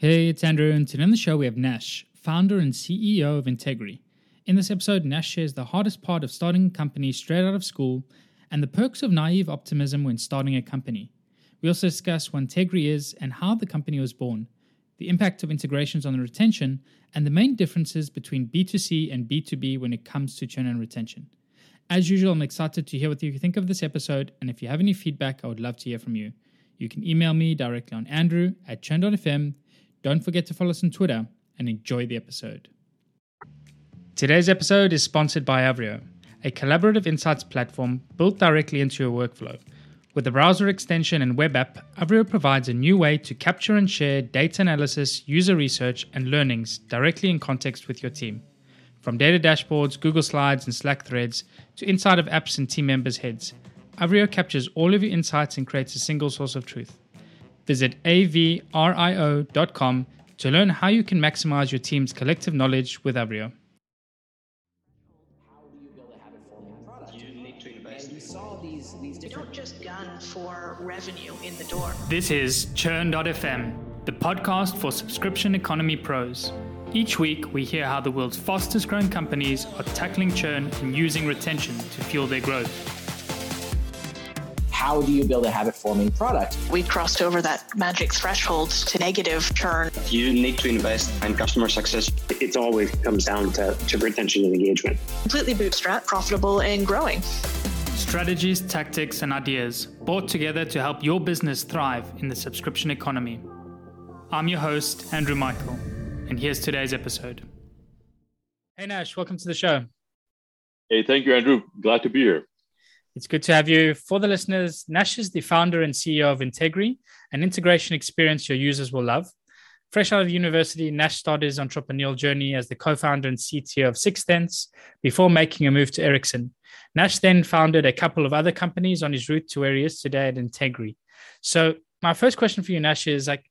Hey, it's Andrew, and today on the show we have Nash, founder and CEO of Integry. In this episode, Nash shares the hardest part of starting a company straight out of school and the perks of naive optimism when starting a company. We also discuss what Integry is and how the company was born, the impact of integrations on retention, and the main differences between B2C and B2B when it comes to churn and retention. As usual, I'm excited to hear what you think of this episode, and if you have any feedback, I would love to hear from you. You can email me directly on andrew at churn.fm don't forget to follow us on Twitter and enjoy the episode. Today's episode is sponsored by Avrio, a collaborative insights platform built directly into your workflow. With a browser extension and web app, Avrio provides a new way to capture and share data analysis, user research, and learnings directly in context with your team. From data dashboards, Google Slides, and Slack threads to inside of apps and team members' heads, Avrio captures all of your insights and creates a single source of truth. Visit avrio.com to learn how you can maximize your team's collective knowledge with Avrio. Don't just gun for revenue in the door. This is Churn.fm, the podcast for subscription economy pros. Each week, we hear how the world's fastest growing companies are tackling churn and using retention to fuel their growth how do you build a habit forming product? We crossed over that magic threshold to negative churn. You need to invest in customer success. It always comes down to, to retention and engagement. Completely bootstrap, profitable, and growing. Strategies, tactics, and ideas brought together to help your business thrive in the subscription economy. I'm your host, Andrew Michael, and here's today's episode. Hey, Nash, welcome to the show. Hey, thank you, Andrew. Glad to be here. It's good to have you. For the listeners, Nash is the founder and CEO of Integry, an integration experience your users will love. Fresh out of university, Nash started his entrepreneurial journey as the co founder and CTO of Sixtense before making a move to Ericsson. Nash then founded a couple of other companies on his route to where he is today at Integry. So, my first question for you, Nash, is like,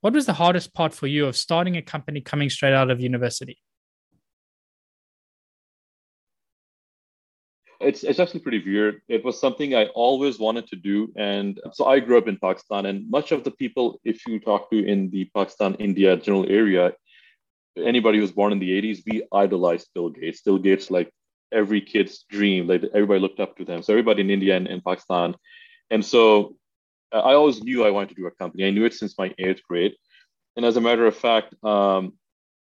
what was the hardest part for you of starting a company coming straight out of university? It's, it's actually pretty weird. It was something I always wanted to do. And so I grew up in Pakistan, and much of the people, if you talk to in the Pakistan, India general area, anybody who was born in the 80s, we idolized Bill Gates. Bill Gates, like every kid's dream, like everybody looked up to them. So everybody in India and, and Pakistan. And so uh, I always knew I wanted to do a company. I knew it since my eighth grade. And as a matter of fact, um,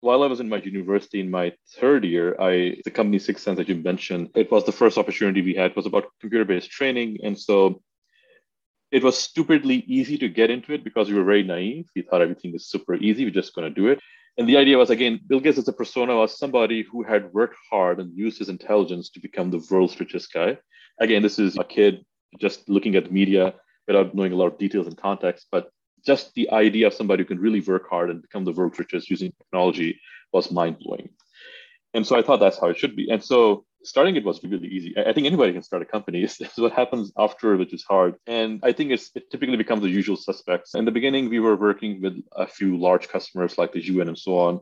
while I was in my university in my third year, I the company Six Sense that you mentioned, it was the first opportunity we had was about computer-based training, and so it was stupidly easy to get into it because we were very naive. We thought everything was super easy. We're just going to do it. And the idea was again, Bill Gates as a persona was somebody who had worked hard and used his intelligence to become the world's richest guy. Again, this is a kid just looking at the media without knowing a lot of details and context, but just the idea of somebody who can really work hard and become the world's richest using technology was mind blowing. And so I thought that's how it should be. And so starting it was really easy. I think anybody can start a company. It's, what happens after, which is hard. And I think it typically becomes the usual suspects. In the beginning, we were working with a few large customers like the UN and so on.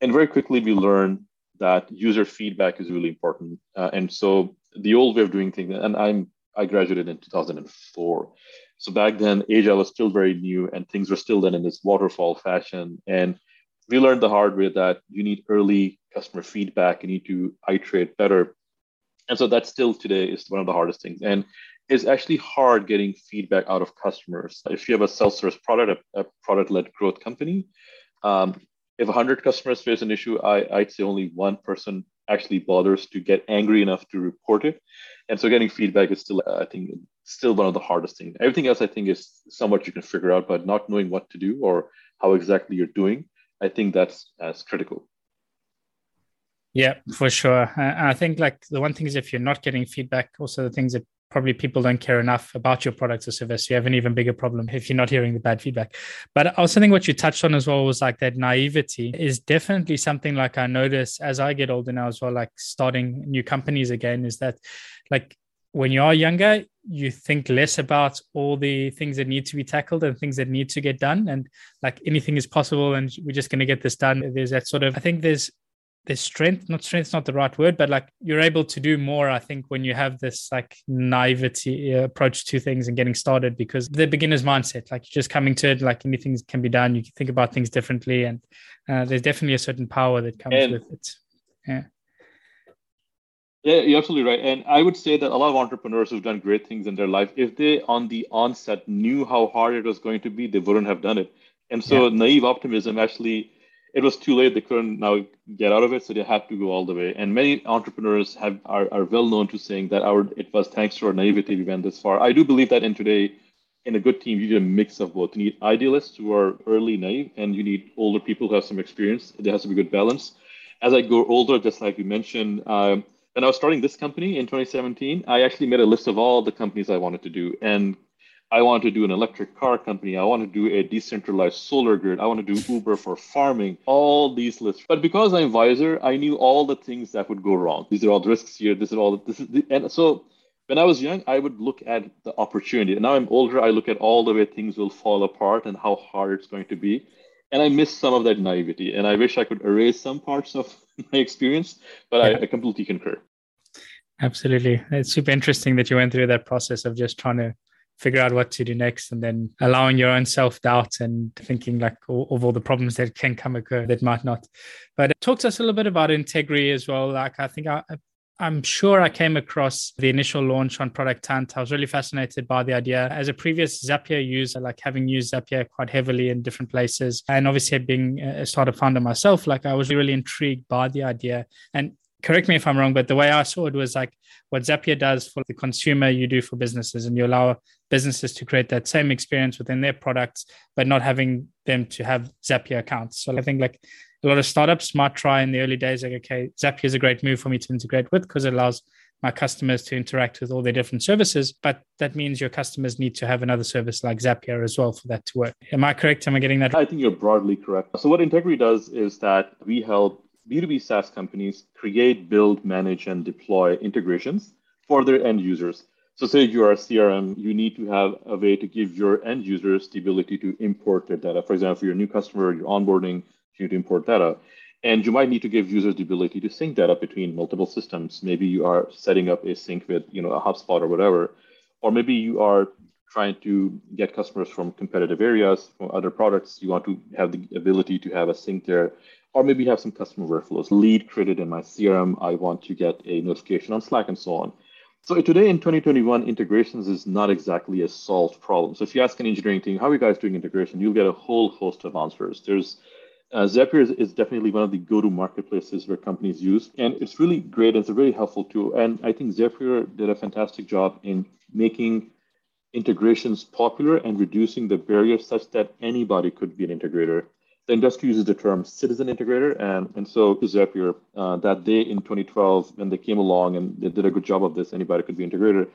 And very quickly, we learned that user feedback is really important. Uh, and so the old way of doing things, and I'm I graduated in 2004. So back then, Agile was still very new and things were still done in this waterfall fashion. And we learned the hard way that you need early customer feedback, you need to iterate better. And so that still today is one of the hardest things. And it's actually hard getting feedback out of customers. If you have a self-service product, a, a product-led growth company, um, if 100 customers face an issue, I, I'd say only one person actually bothers to get angry enough to report it. And so getting feedback is still, I think, still one of the hardest things. Everything else, I think, is somewhat you can figure out, but not knowing what to do or how exactly you're doing, I think that's as critical. Yeah, for sure. I think like the one thing is if you're not getting feedback, also the things that probably people don't care enough about your product or service. You have an even bigger problem if you're not hearing the bad feedback. But I also think what you touched on as well was like that naivety is definitely something like I notice as I get older now as well, like starting new companies again, is that like when you are younger, you think less about all the things that need to be tackled and things that need to get done. And like anything is possible and we're just going to get this done. There's that sort of, I think there's there's strength not strength's not the right word but like you're able to do more i think when you have this like naivety uh, approach to things and getting started because the beginner's mindset like you're just coming to it like anything can be done you can think about things differently and uh, there's definitely a certain power that comes and, with it yeah yeah, you're absolutely right. And I would say that a lot of entrepreneurs who've done great things in their life, if they on the onset knew how hard it was going to be, they wouldn't have done it. And so yeah. naive optimism actually it was too late. They couldn't now get out of it, so they had to go all the way. And many entrepreneurs have are, are well known to saying that our it was thanks to our naivety we went this far. I do believe that in today, in a good team, you need a mix of both. You need idealists who are early naive, and you need older people who have some experience. There has to be good balance. As I go older, just like you mentioned, um, when I was starting this company in 2017, I actually made a list of all the companies I wanted to do, and I want to do an electric car company. I want to do a decentralized solar grid. I want to do Uber for farming, all these lists. But because I'm Visor, I knew all the things that would go wrong. These are all the risks here. This is all, this is, the, and so when I was young, I would look at the opportunity. And now I'm older, I look at all the way things will fall apart and how hard it's going to be. And I miss some of that naivety. And I wish I could erase some parts of my experience, but yeah. I, I completely concur. Absolutely. It's super interesting that you went through that process of just trying to figure out what to do next and then allowing your own self-doubt and thinking like all, of all the problems that can come occur that might not but uh, talk to us a little bit about Integry as well like i think I, I'm sure I came across the initial launch on Product Hunt. I was really fascinated by the idea. As a previous Zapier user, like having used Zapier quite heavily in different places, and obviously being a startup founder myself, like I was really intrigued by the idea. And correct me if I'm wrong, but the way I saw it was like what Zapier does for the consumer, you do for businesses, and you allow businesses to create that same experience within their products, but not having them to have Zapier accounts. So I think like a lot of startups might try in the early days, like, okay, Zapier is a great move for me to integrate with because it allows my customers to interact with all their different services. But that means your customers need to have another service like Zapier as well for that to work. Am I correct? Am I getting that? I think you're broadly correct. So what Integry does is that we help B2B SaaS companies create, build, manage, and deploy integrations for their end users. So, say you are a CRM, you need to have a way to give your end users the ability to import their data. For example, you're a new customer, you're onboarding, you to import data. And you might need to give users the ability to sync data between multiple systems. Maybe you are setting up a sync with, you know, a HubSpot or whatever. Or maybe you are trying to get customers from competitive areas, from other products. You want to have the ability to have a sync there or maybe have some customer workflows, lead created in my CRM. I want to get a notification on Slack and so on. So today in 2021, integrations is not exactly a solved problem. So if you ask an engineering team, how are you guys doing integration? You'll get a whole host of answers. There's uh, Zapier is, is, definitely one of the go-to marketplaces where companies use, and it's really great. It's a very helpful tool, and I think Zapier did a fantastic job in making integrations popular and reducing the barriers such that anybody could be an integrator the industry uses the term citizen integrator, and, and so Zapier, uh, that day in 2012, when they came along and they did a good job of this, anybody could be integrator.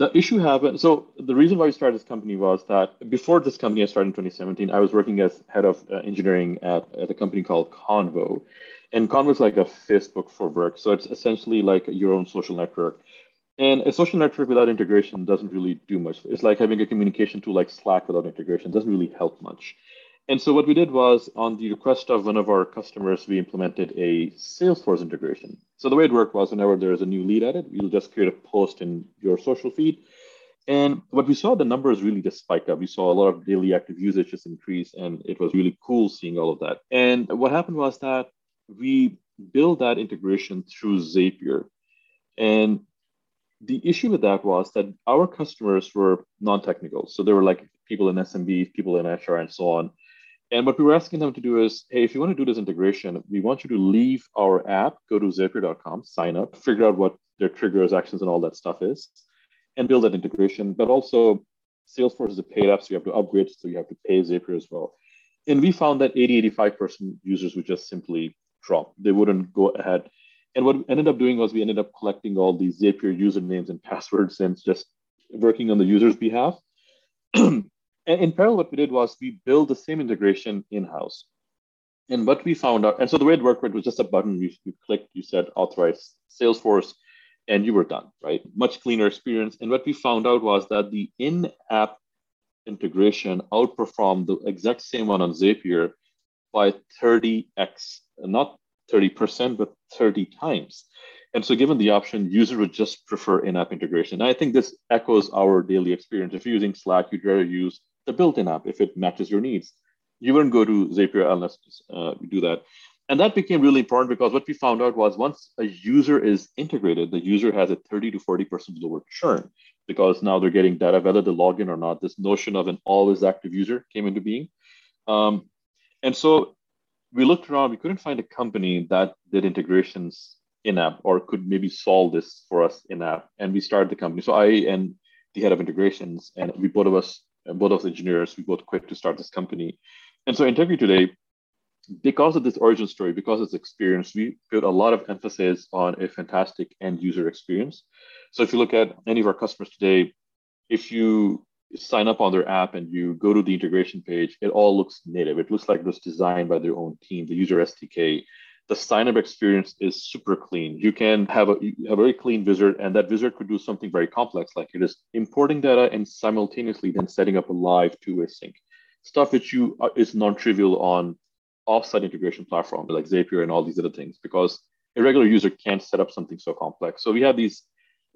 The issue happened. So the reason why we started this company was that before this company I started in 2017, I was working as head of uh, engineering at, at a company called Convo, and Convo is like a Facebook for work. So it's essentially like your own social network. And a social network without integration doesn't really do much. It's like having a communication tool like Slack without integration. It doesn't really help much. And so what we did was on the request of one of our customers, we implemented a Salesforce integration. So the way it worked was whenever there's a new lead added, we'll just create a post in your social feed. And what we saw, the numbers really just spike up. We saw a lot of daily active usage just increase, and it was really cool seeing all of that. And what happened was that we built that integration through Zapier. And the issue with that was that our customers were non-technical. So they were like people in SMB, people in HR, and so on. And what we were asking them to do is, hey, if you want to do this integration, we want you to leave our app, go to zapier.com, sign up, figure out what their triggers, actions, and all that stuff is, and build that integration. But also, Salesforce is a paid app, so you have to upgrade, so you have to pay Zapier as well. And we found that 80, 85% users would just simply drop. They wouldn't go ahead. And what we ended up doing was we ended up collecting all these Zapier usernames and passwords and just working on the user's behalf. in parallel, what we did was we built the same integration in-house. And what we found out, and so the way it worked was just a button you, you clicked, you said authorize Salesforce, and you were done, right? Much cleaner experience. And what we found out was that the in-app integration outperformed the exact same one on Zapier by 30x, not 30%, but 30 times. And so, given the option, users would just prefer in app integration. And I think this echoes our daily experience. If you're using Slack, you'd rather use the built in app if it matches your needs. You wouldn't go to Zapier unless uh, you do that. And that became really important because what we found out was once a user is integrated, the user has a 30 to 40% lower churn because now they're getting data, whether they log in or not. This notion of an always active user came into being. Um, and so we looked around, we couldn't find a company that did integrations in app or could maybe solve this for us in app. And we started the company. So I and the head of integrations, and we both of us, both of us engineers, we both quit to start this company. And so Integry today, because of this origin story, because of its experience, we put a lot of emphasis on a fantastic end user experience. So if you look at any of our customers today, if you sign up on their app and you go to the integration page, it all looks native. It looks like it was designed by their own team, the user SDK. The sign-up experience is super clean. You can have a, a very clean wizard, and that wizard could do something very complex, like it is importing data and simultaneously then setting up a live two-way sync. Stuff which you uh, is non-trivial on offsite integration platforms like Zapier and all these other things, because a regular user can't set up something so complex. So we have these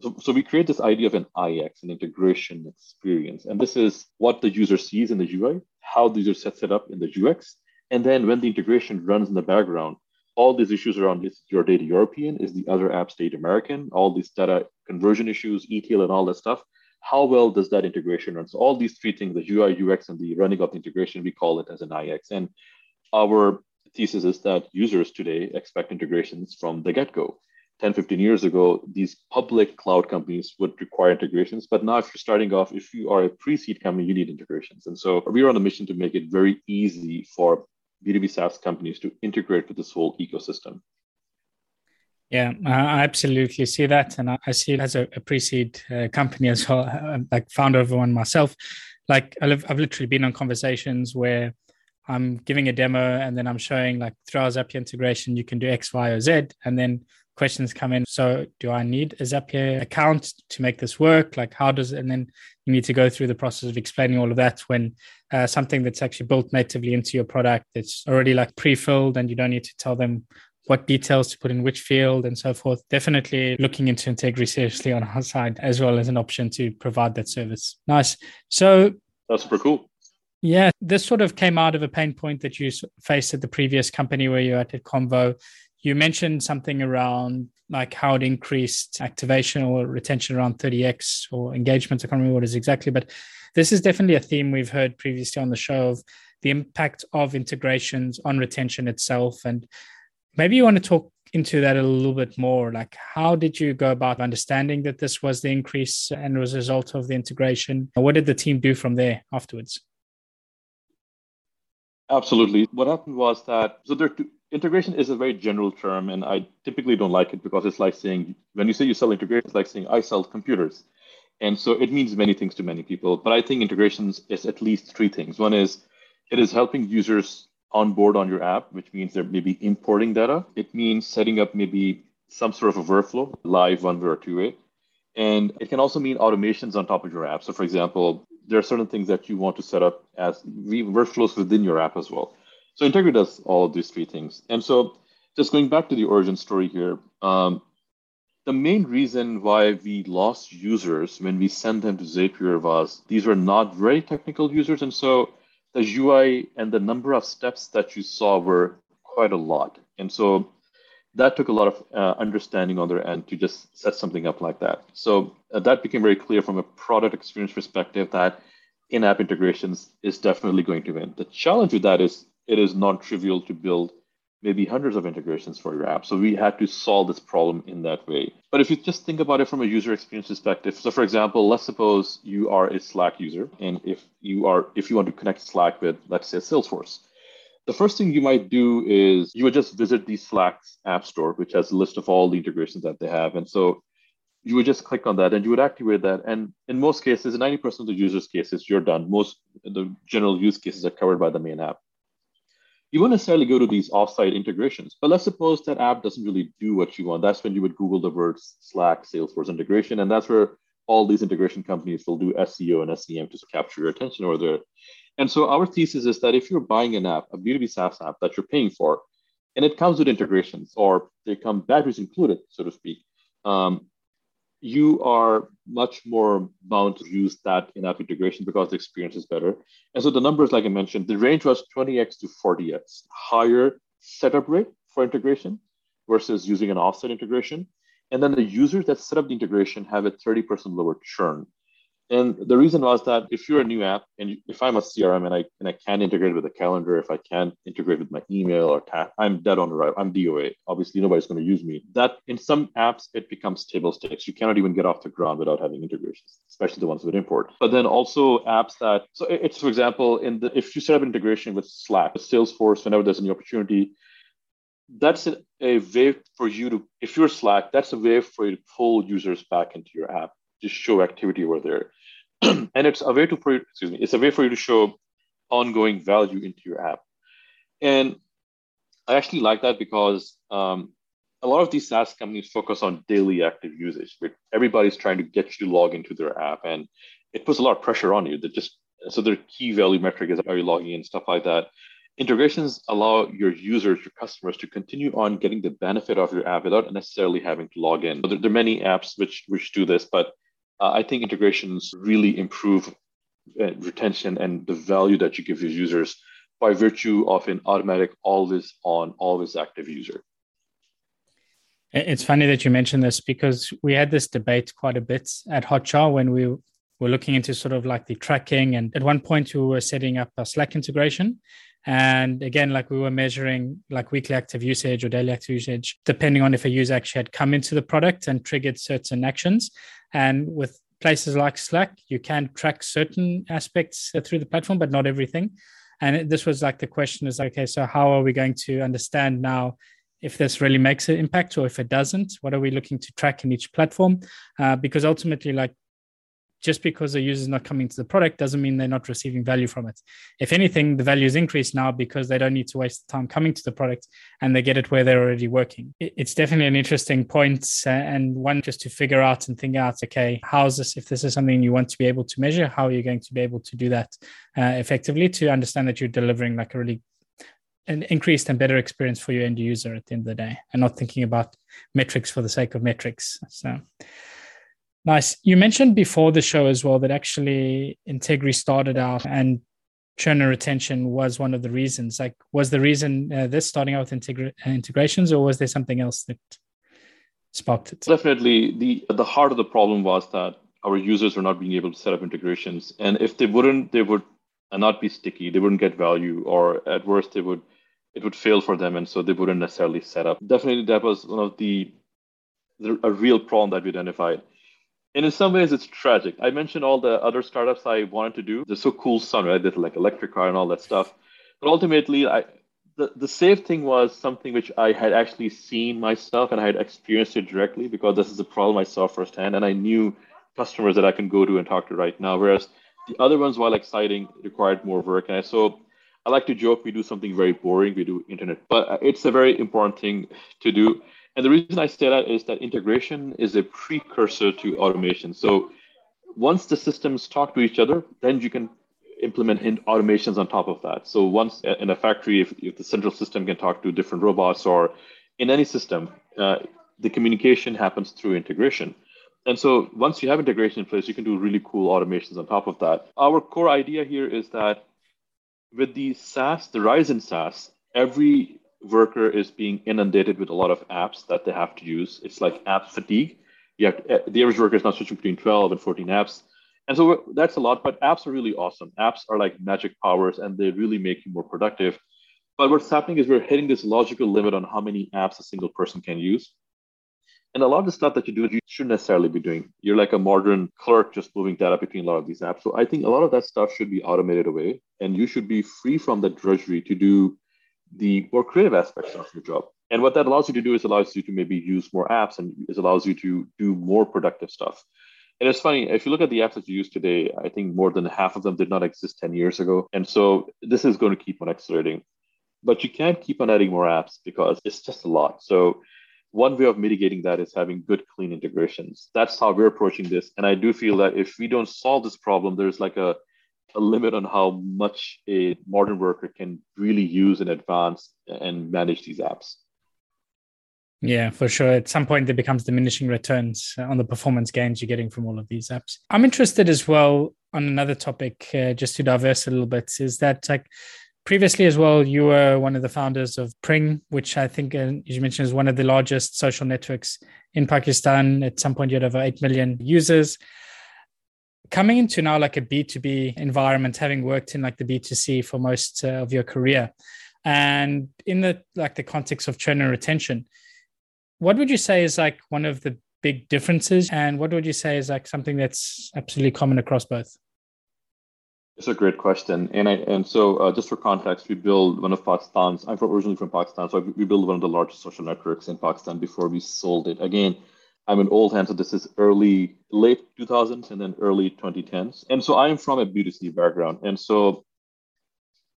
so, so we create this idea of an IX, an integration experience. And this is what the user sees in the UI, how the user sets it up in the UX. And then when the integration runs in the background, all these issues around is your data European, is the other app state American, all these data conversion issues, ETL and all that stuff. How well does that integration run? So all these three things, the UI, UX, and the running of the integration, we call it as an IX. And our thesis is that users today expect integrations from the get-go. 10, 15 years ago, these public cloud companies would require integrations. But now, if you're starting off, if you are a pre seed company, you need integrations. And so we're on a mission to make it very easy for B2B SaaS companies to integrate with this whole ecosystem. Yeah, I absolutely see that. And I see it as a, a pre seed uh, company as well, I'm like founder of one myself. Like I've, I've literally been on conversations where I'm giving a demo and then I'm showing like through our Zapier integration, you can do X, Y, or Z. And then questions come in. So, do I need a Zapier account to make this work? Like, how does and then you need to go through the process of explaining all of that when uh, something that's actually built natively into your product it's already like pre-filled and you don't need to tell them what details to put in which field and so forth. Definitely looking into Integry seriously on our side as well as an option to provide that service. Nice. So that's super cool. Yeah, this sort of came out of a pain point that you faced at the previous company where you at at Convo you mentioned something around like how it increased activation or retention around 30x or engagement. I can't remember what it is exactly, but this is definitely a theme we've heard previously on the show of the impact of integrations on retention itself. And maybe you want to talk into that a little bit more. Like, how did you go about understanding that this was the increase and was a result of the integration? What did the team do from there afterwards? Absolutely. What happened was that so there are two, integration is a very general term, and I typically don't like it because it's like saying when you say you sell integration, it's like saying I sell computers. And so it means many things to many people. But I think integrations is at least three things. One is it is helping users onboard on your app, which means they're maybe importing data. It means setting up maybe some sort of a workflow, live one way or two way. And it can also mean automations on top of your app. So, for example, there are certain things that you want to set up as workflows within your app as well. So Integry does all these three things. And so just going back to the origin story here, um, the main reason why we lost users when we sent them to Zapier was these were not very technical users. And so the UI and the number of steps that you saw were quite a lot. And so that took a lot of uh, understanding on their end to just set something up like that. So uh, that became very clear from a product experience perspective that in-app integrations is definitely going to win. The challenge with that is it is non-trivial to build maybe hundreds of integrations for your app. So we had to solve this problem in that way. But if you just think about it from a user experience perspective, so for example, let's suppose you are a Slack user, and if you are if you want to connect Slack with, let's say, Salesforce, the first thing you might do is you would just visit the Slack's app store, which has a list of all the integrations that they have. And so you would just click on that and you would activate that. And in most cases, in 90% of the users' cases, you're done. Most the general use cases are covered by the main app you won't necessarily go to these offsite integrations. But let's suppose that app doesn't really do what you want. That's when you would Google the words Slack, Salesforce integration, and that's where all these integration companies will do SEO and SEM to capture your attention over there. And so our thesis is that if you're buying an app, a B2B SaaS app that you're paying for, and it comes with integrations or they come batteries included, so to speak, um, you are much more bound to use that in-app integration because the experience is better. And so the numbers, like I mentioned, the range was 20x to 40x higher setup rate for integration versus using an offset integration. And then the users that set up the integration have a 30% lower churn. And the reason was that if you're a new app and if I'm a CRM and I and I can't integrate with a calendar, if I can't integrate with my email or tap, I'm dead on arrival. I'm DOA. Obviously, nobody's going to use me. That in some apps it becomes table stakes. You cannot even get off the ground without having integrations, especially the ones with import. But then also apps that so it's for example in the if you set up integration with Slack, with Salesforce, whenever there's any opportunity, that's a way for you to if you're Slack, that's a way for you to pull users back into your app just show activity over there. and it's a way to excuse me, it's a way for you to show ongoing value into your app. And I actually like that because um, a lot of these SaaS companies focus on daily active usage. Everybody's trying to get you to log into their app, and it puts a lot of pressure on you. That just so their key value metric is are you logging in, stuff like that. Integrations allow your users, your customers, to continue on getting the benefit of your app without necessarily having to log in. There, there are many apps which which do this, but uh, I think integrations really improve uh, retention and the value that you give your users by virtue of an automatic, always on, always active user. It's funny that you mentioned this because we had this debate quite a bit at Hotjar when we were looking into sort of like the tracking. And at one point, we were setting up a Slack integration. And again, like we were measuring like weekly active usage or daily active usage, depending on if a user actually had come into the product and triggered certain actions. And with places like Slack, you can track certain aspects through the platform, but not everything. And this was like the question is okay, so how are we going to understand now if this really makes an impact or if it doesn't? What are we looking to track in each platform? Uh, because ultimately, like just because a user is not coming to the product doesn't mean they're not receiving value from it. If anything, the value is increased now because they don't need to waste the time coming to the product and they get it where they're already working. It's definitely an interesting uh, and one just to figure out and think out, okay, how's this, if this is something you want to be able to measure, how are you going to be able to do that uh, effectively to understand that you're delivering like a really an increased and better experience for your end user at the end of the day and not thinking about metrics for the sake of metrics. So Nice. You mentioned before the show as well that actually Integry started out and churn and retention was one of the reasons. Like, was the reason uh, this starting out with integra- integrations, or was there something else that sparked it? Definitely, the the heart of the problem was that our users were not being able to set up integrations, and if they wouldn't, they would not be sticky. They wouldn't get value, or at worst, they would it would fail for them, and so they wouldn't necessarily set up. Definitely, that was one of the, the a real problem that we identified and in some ways it's tragic. I mentioned all the other startups I wanted to do. They're so cool, son, right? Did like electric car and all that stuff. But ultimately, I the, the safe thing was something which I had actually seen myself and I had experienced it directly because this is a problem I saw firsthand and I knew customers that I can go to and talk to right now. Whereas the other ones, while exciting, required more work. And so I like to joke we do something very boring. We do internet, but it's a very important thing to do. And the reason I say that is that integration is a precursor to automation. So once the systems talk to each other, then you can implement automations on top of that. So once in a factory, if, if the central system can talk to different robots or in any system, uh, the communication happens through integration. And so once you have integration in place, you can do really cool automations on top of that. Our core idea here is that with the SaaS, the rise in SaaS, every worker is being inundated with a lot of apps that they have to use. It's like app fatigue. You have to, eh, the average worker is now switching between 12 and 14 apps. And so that's a lot, but apps are really awesome. Apps are like magic powers and they really make you more productive. But what's happening is we're hitting this logical limit on how many apps a single person can use. And a lot of the stuff that you do, you shouldn't necessarily be doing. You're like a modern clerk just moving data between a lot of these apps. So I think a lot of that stuff should be automated away and you should be free from the drudgery to do the more creative aspects of your job. And what that allows you to do is allows you to maybe use more apps and it allows you to do more productive stuff. And it's funny, if you look at the apps that you use today, I think more than half of them did not exist 10 years ago. And so this is going to keep on accelerating. But you can't keep on adding more apps because it's just a lot. So one way of mitigating that is having good, clean integrations. That's how we're approaching this. And I do feel that if we don't solve this problem, there's like a a limit on how much a modern worker can really use in advance and manage these apps. Yeah, for sure. At some point, there becomes diminishing returns on the performance gains you're getting from all of these apps. I'm interested as well on another topic, uh, just to diverse a little bit, is that like previously as well, you were one of the founders of Pring, which I think uh, you mentioned is one of the largest social networks in Pakistan. At some point, you had over 8 million users. Coming into now like a B2B environment, having worked in like the B2C for most uh, of your career, and in the like the context of churn and retention, what would you say is like one of the big differences? And what would you say is like something that's absolutely common across both? It's a great question. And I, and so uh, just for context we built one of pakistan's i'm originally from pakistan so we built one of the largest social networks in pakistan before we sold it. Again i'm an old hand so this is early late 2000s and then early 2010s and so i'm from a b2c background and so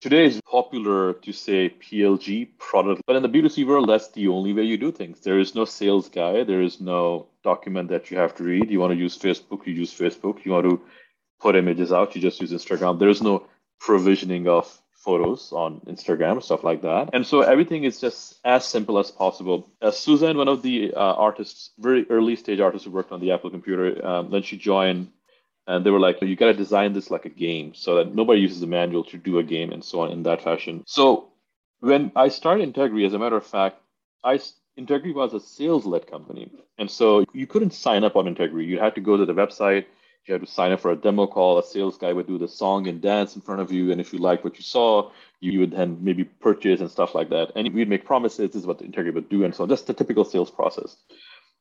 Today it's popular to say PLG product, but in the B2C world, that's the only way you do things. There is no sales guy, there is no document that you have to read. You want to use Facebook, you use Facebook. You want to put images out, you just use Instagram. There is no provisioning of photos on Instagram, stuff like that. And so everything is just as simple as possible. Uh, Suzanne, one of the uh, artists, very early stage artists who worked on the Apple computer, um, then she joined and they were like you got to design this like a game so that nobody uses a manual to do a game and so on in that fashion so when i started integry as a matter of fact i integry was a sales led company and so you couldn't sign up on integry you had to go to the website you had to sign up for a demo call a sales guy would do the song and dance in front of you and if you liked what you saw you would then maybe purchase and stuff like that. And we'd make promises this is what the integry would do and so just the typical sales process.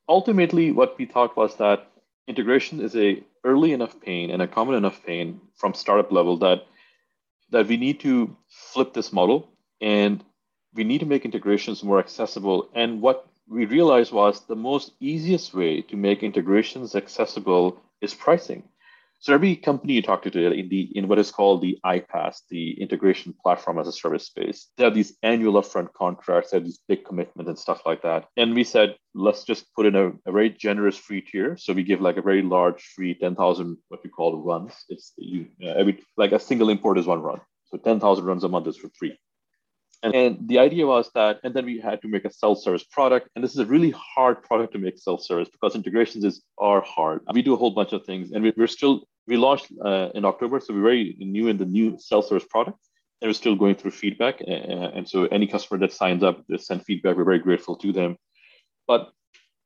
Ultimately what we thought was that integration is a early enough pain and a common enough pain from startup level that that we need to flip this model and we need to make integrations more accessible. And what we realized was the most easiest way to make integrations accessible is pricing so every company you talk to today in the in what is called the iPaaS, the integration platform as a service space, they have these annual upfront contracts, they have these big commitments and stuff like that. And we said, let's just put in a, a very generous free tier. So we give like a very large free 10,000 what we call runs. It's you uh, every like a single import is one run. So 10,000 runs a month is for free. And, and, the idea was that, and then we had to make a self-service product. And this is a really hard product to make self-service because integrations is are hard. We do a whole bunch of things, and we, are still we launched uh, in October, so we're very new in the new self-service product, and we're still going through feedback. and so any customer that signs up, they send feedback. We're very grateful to them. But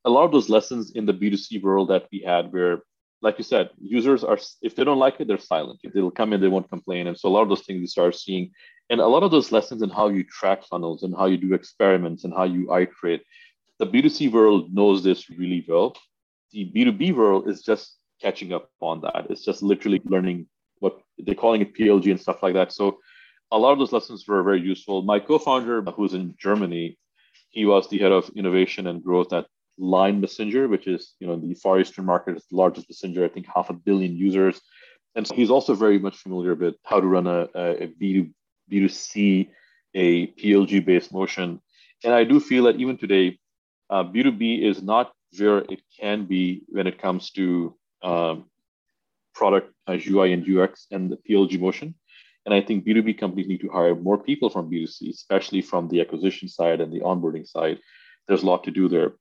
a lot of those lessons in the B2C world that we had, where like you said, users are if they don't like it, they're silent. They'll come in, they won't complain, and so a lot of those things we start seeing, and a lot of those lessons in how you track funnels and how you do experiments and how you iterate. The B2C world knows this really well. The B2B world is just catching up on that. It's just literally learning what they're calling it PLG and stuff like that. So a lot of those lessons were very useful. My co-founder, who's in Germany, he was the head of innovation and growth at Line Messenger, which is you know the Far Eastern market is the largest messenger. I think half a billion users, and so he's also very much familiar with how to run a, a, a B2 B2C, a PLG based motion. And I do feel that even today, uh, B2B is not where it can be when it comes to um, product uh, UI and UX and the PLG motion. And I think B2B companies need to hire more people from B2C, especially from the acquisition side and the onboarding side. There's a lot to do there.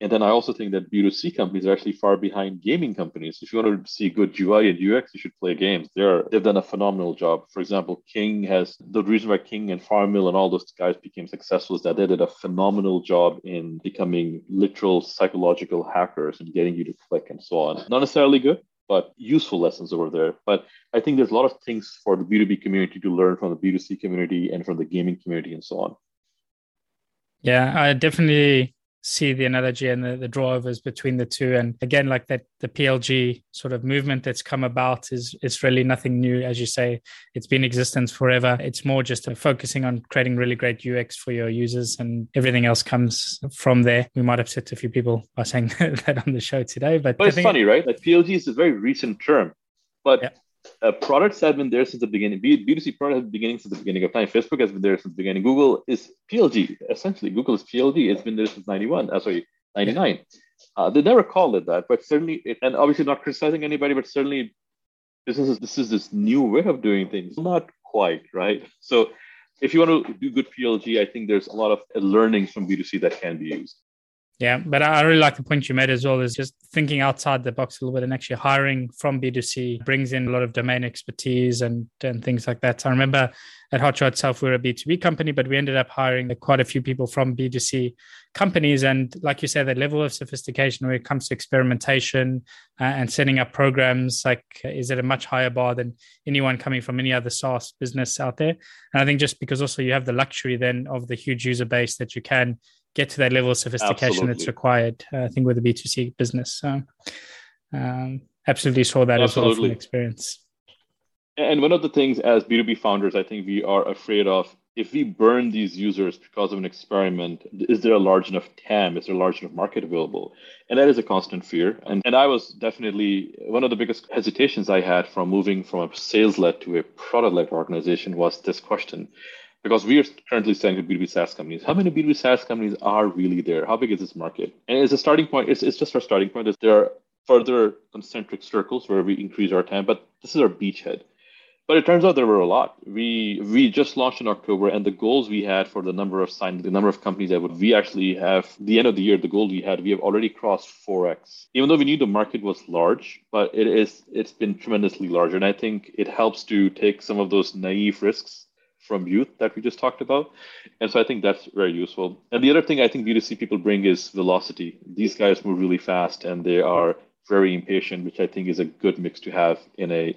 And then I also think that B2C companies are actually far behind gaming companies. If you want to see good UI and UX, you should play games. They're, they've done a phenomenal job. For example, King has the reason why King and Farmville and all those guys became successful is that they did a phenomenal job in becoming literal psychological hackers and getting you to click and so on. Not necessarily good, but useful lessons over there. But I think there's a lot of things for the B2B community to learn from the B2C community and from the gaming community and so on. Yeah, I definitely see the analogy and the, the drawovers between the two. And again, like that, the PLG sort of movement that's come about is is really nothing new, as you say. It's been existence forever. It's more just focusing on creating really great UX for your users, and everything else comes from there. We might upset a few people by saying that on the show today, but but it's funny, right? Like PLG is a very recent term, but. Yeah uh, products have been there since the beginning. B- B2C products have been beginning since the beginning of time. Facebook has been there since the beginning. Google is PLG, essentially. Google is PLG. It's been there since 91. Uh, sorry, 99. Uh, they never called it that, but certainly, it, and obviously not criticizing anybody, but certainly businesses, this is this new way of doing things. Not quite, right? So if you want to do good PLG, I think there's a lot of learnings from B2C that can be used. Yeah, but I really like the point you made as well is just thinking outside the box a little bit and actually hiring from B2C brings in a lot of domain expertise and, and things like that. So I remember at Hotjar itself, we were a B2B company, but we ended up hiring quite a few people from B2C companies. And like you said, the level of sophistication when it comes to experimentation uh, and setting up programs, like is at a much higher bar than anyone coming from any other SaaS business out there. And I think just because also you have the luxury then of the huge user base that you can get to that level of sophistication absolutely. that's required. Uh, I think with a B two C business, so um, absolutely saw that absolutely. as well from experience. And one of the things as B two B founders, I think we are afraid of if we burn these users because of an experiment, is there a large enough TAM? Is there a large enough market available? And that is a constant fear. And, and I was definitely one of the biggest hesitations I had from moving from a sales led to a product led organization was this question because we are currently selling to B2B SaaS companies. How many B2B SaaS companies are really there? How big is this market? And as a starting point, it's, it's just our starting point. Is there are further concentric circles where we increase our TAM, but this is our beachhead. But it turns out there were a lot. We we just launched in October, and the goals we had for the number of signed, the number of companies that would we actually have the end of the year, the goal we had, we have already crossed 4x. Even though we knew the market was large, but it is it's been tremendously larger. And I think it helps to take some of those naive risks from youth that we just talked about. And so I think that's very useful. And the other thing I think B2C people bring is velocity. These guys move really fast and they are very impatient, which I think is a good mix to have in a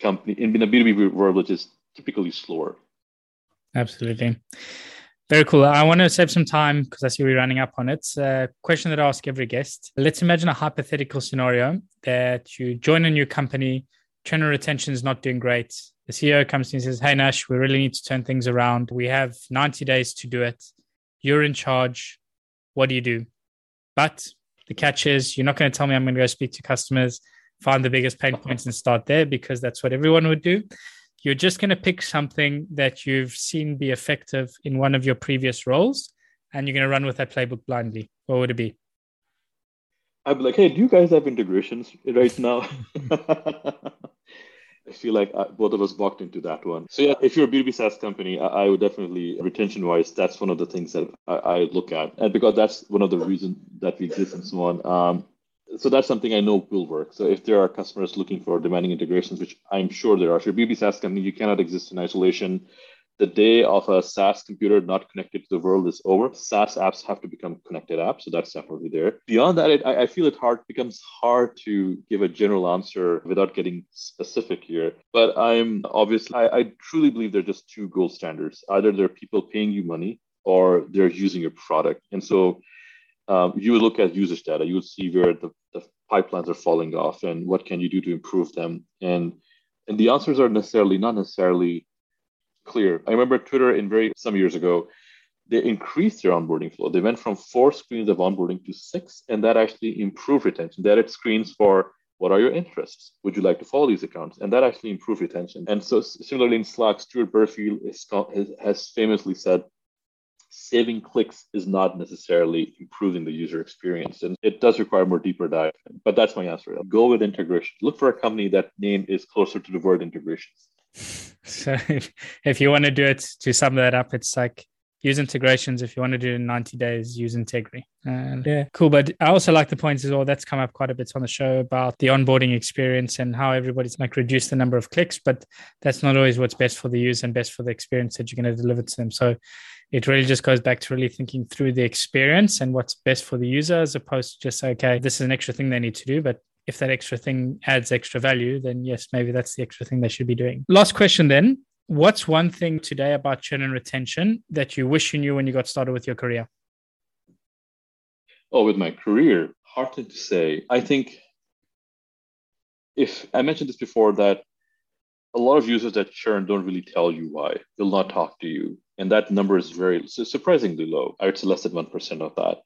company, in, a B2B world, which is typically slower. Absolutely. Very cool. I want to save some time because I see we're running up on it. A question that I ask every guest. Let's imagine a hypothetical scenario that you join a new company, channel retention is not doing great the CEO comes to and says, Hey, Nash, we really need to turn things around. We have 90 days to do it. You're in charge. What do you do? But the catch is, you're not going to tell me I'm going to go speak to customers, find the biggest pain points and start there because that's what everyone would do. You're just going to pick something that you've seen be effective in one of your previous roles and you're going to run with that playbook blindly. What would it be? I'd be like, hey, do you guys have integrations right now? I feel like uh, both of us walked into that one. So yeah, if you're a B2B SaaS company, I, would definitely retention wise, that's one of the things that I, look at, and because that's one of the reasons that we exist and so on. Um, so that's something I know will work. So if there are customers looking for demanding integrations, which I'm sure there are, a B2B SaaS company, you cannot exist in isolation the day of a SaaS computer not connected to the world is over. SaaS apps have to become connected apps. So that's definitely there. Beyond that, it, I, I, feel it hard becomes hard to give a general answer without getting specific here. But I'm obviously, I, I truly believe there's just two gold standards. Either there are people paying you money or they're using your product. And so um, you would look at usage data, you would see where the, the pipelines are falling off and what can you do to improve them. And and the answers are necessarily not necessarily clear. I remember Twitter in very some years ago, they increased their onboarding flow. They went from four screens of onboarding to six, and that actually improved retention. They added screens for what are your interests? Would you like to follow these accounts? And that actually improved retention. And so, similarly in Slack, Stewart Butterfield is, has famously said, saving clicks is not necessarily improving the user experience. And it does require more deeper dive. But that's my answer. Go with integration. Look for a company that name is closer to the word integrations. So if, if you want to do it to sum that up, it's like use integrations. If you want to do it in 90 days, use Integry. And yeah, cool. But I also like the points as well. That's come up quite a bit on the show about the onboarding experience and how everybody's like reduce the number of clicks, but that's not always what's best for the user and best for the experience that you're going to deliver to them. So it really just goes back to really thinking through the experience and what's best for the user as opposed to just okay this is an extra thing they need to do but if that extra thing adds extra value, then yes, maybe that's the extra thing they should be doing. Last question then. What's one thing today about churn and retention that you wish you knew when you got started with your career? Oh, with my career, hard to say. I think if I mentioned this before that a lot of users that churn don't really tell you why. They'll not talk to you. And that number is very surprisingly low. I would say less than 1% of that.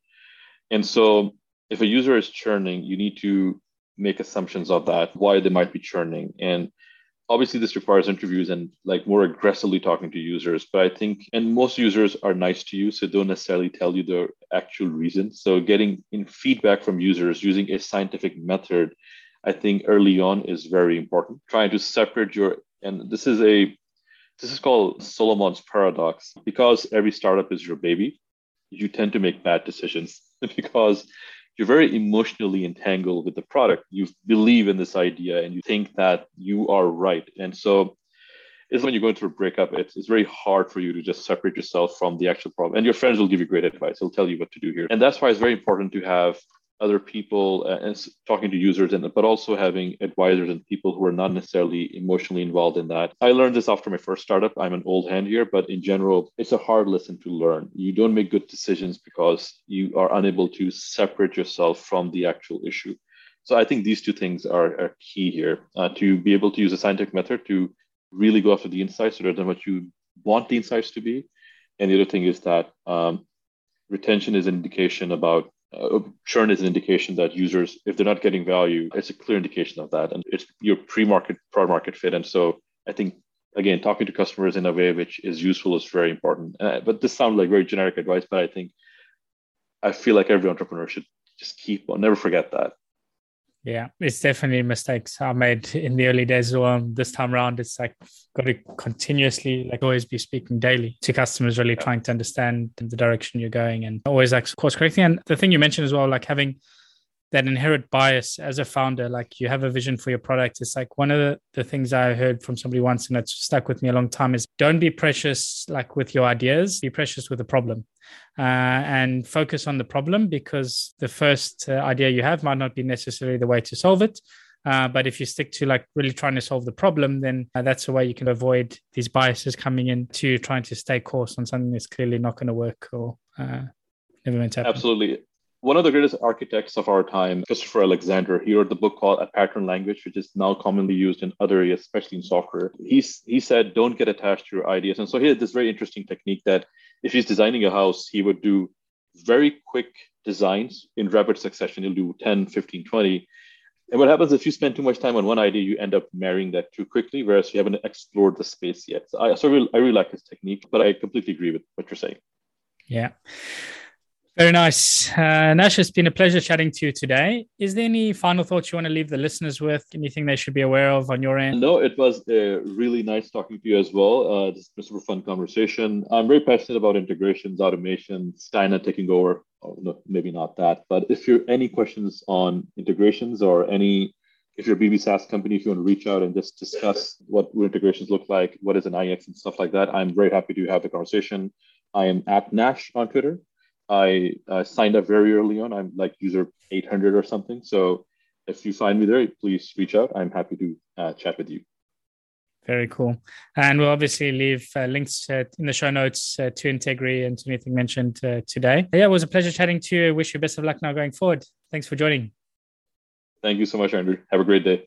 And so if a user is churning, you need to make assumptions of that, why they might be churning. And obviously this requires interviews and like more aggressively talking to users but i think and most users are nice to you so don't necessarily tell you the actual reason so getting in feedback from users using a scientific method I think early on is very important. Trying to separate your and this is a this is called Solomon's paradox. Because every startup is your baby, you tend to make bad decisions because you're very emotionally entangled with the product. You believe in this idea and you think that you are right. And so it's when you're going through a breakup, it's, it's very hard for you to just separate yourself from the actual problem. And your friends will give you great advice. They'll tell you what to do here. And that's why it's very important to have other people uh, and talking to users and but also having advisors and people who are not necessarily emotionally involved in that. I learned this after my first startup. I'm an old hand here but in general it's a hard lesson to learn. You don't make good decisions because you are unable to separate yourself from the actual issue. So i think these two things are, are key here uh, to be able to use a scientific method to really go after the insights rather than what you want the insights to be. And the other thing is that um, retention is an indication about uh, churn is an indication that users, if they're not getting value, it's a clear indication of that. And it's your pre-market, product market fit. And so I think, again, talking to customers in a way which is useful is very important. Uh, but this sounds like very generic advice, but I think I feel like every entrepreneur should just keep on, never forget that. Yeah, it's definitely mistakes I made in the early days as well. This time around, it's like got to continuously, like always be speaking daily to customers, really trying to understand the direction you're going and always like course correcting. And the thing you mentioned as well, like having that inherent bias as a founder like you have a vision for your product. It's like one of the, the things i heard from somebody once and it's stuck with me a long time is don't be precious like with your ideas be precious with the problem. Uh, and focus on the problem because the first uh, idea you have might not be necessarily the way to solve it. Uh, but if you stick to like really trying to solve the problem, then uh, that's a way you can avoid these biases coming in to trying to stay course on something that's clearly not going to work or uh, never meant to happen. Absolutely one of the greatest architects of our time, Christopher Alexander, he wrote the book called A Pattern Language, which is now commonly used in other areas, especially in software. He's, he said, don't get attached to your ideas. And so he had this very interesting technique that if he's designing a house, he would do very quick designs in rapid succession. He'll do 10, 15, 20. And what happens if you spend too much time on one idea, you end up marrying that too quickly, whereas you haven't explored the space yet. So I, so I really, I really like his technique, but I completely agree with what you're saying. Yeah. Very nice. Uh, Nash, it's been a pleasure chatting to you today. Is there any final thoughts you want to leave the listeners with? Anything they should be aware of on your end? No, it was uh, really nice talking to you as well. Uh, this was a super fun conversation. I'm very passionate about integrations, automation, Skynet taking over. Oh, no, maybe not that. But if you're any questions on integrations or any, if you're a BB SaaS company, if you want to reach out and just discuss what integrations look like, what is an IX and stuff like that, I'm very happy to have the conversation. I am at Nash on Twitter. I uh, signed up very early on. I'm like user 800 or something. So if you find me there, please reach out. I'm happy to uh, chat with you. Very cool. And we'll obviously leave uh, links in the show notes uh, to Integry and to anything mentioned uh, today. Yeah, it was a pleasure chatting to you. Wish you best of luck now going forward. Thanks for joining. Thank you so much, Andrew. Have a great day.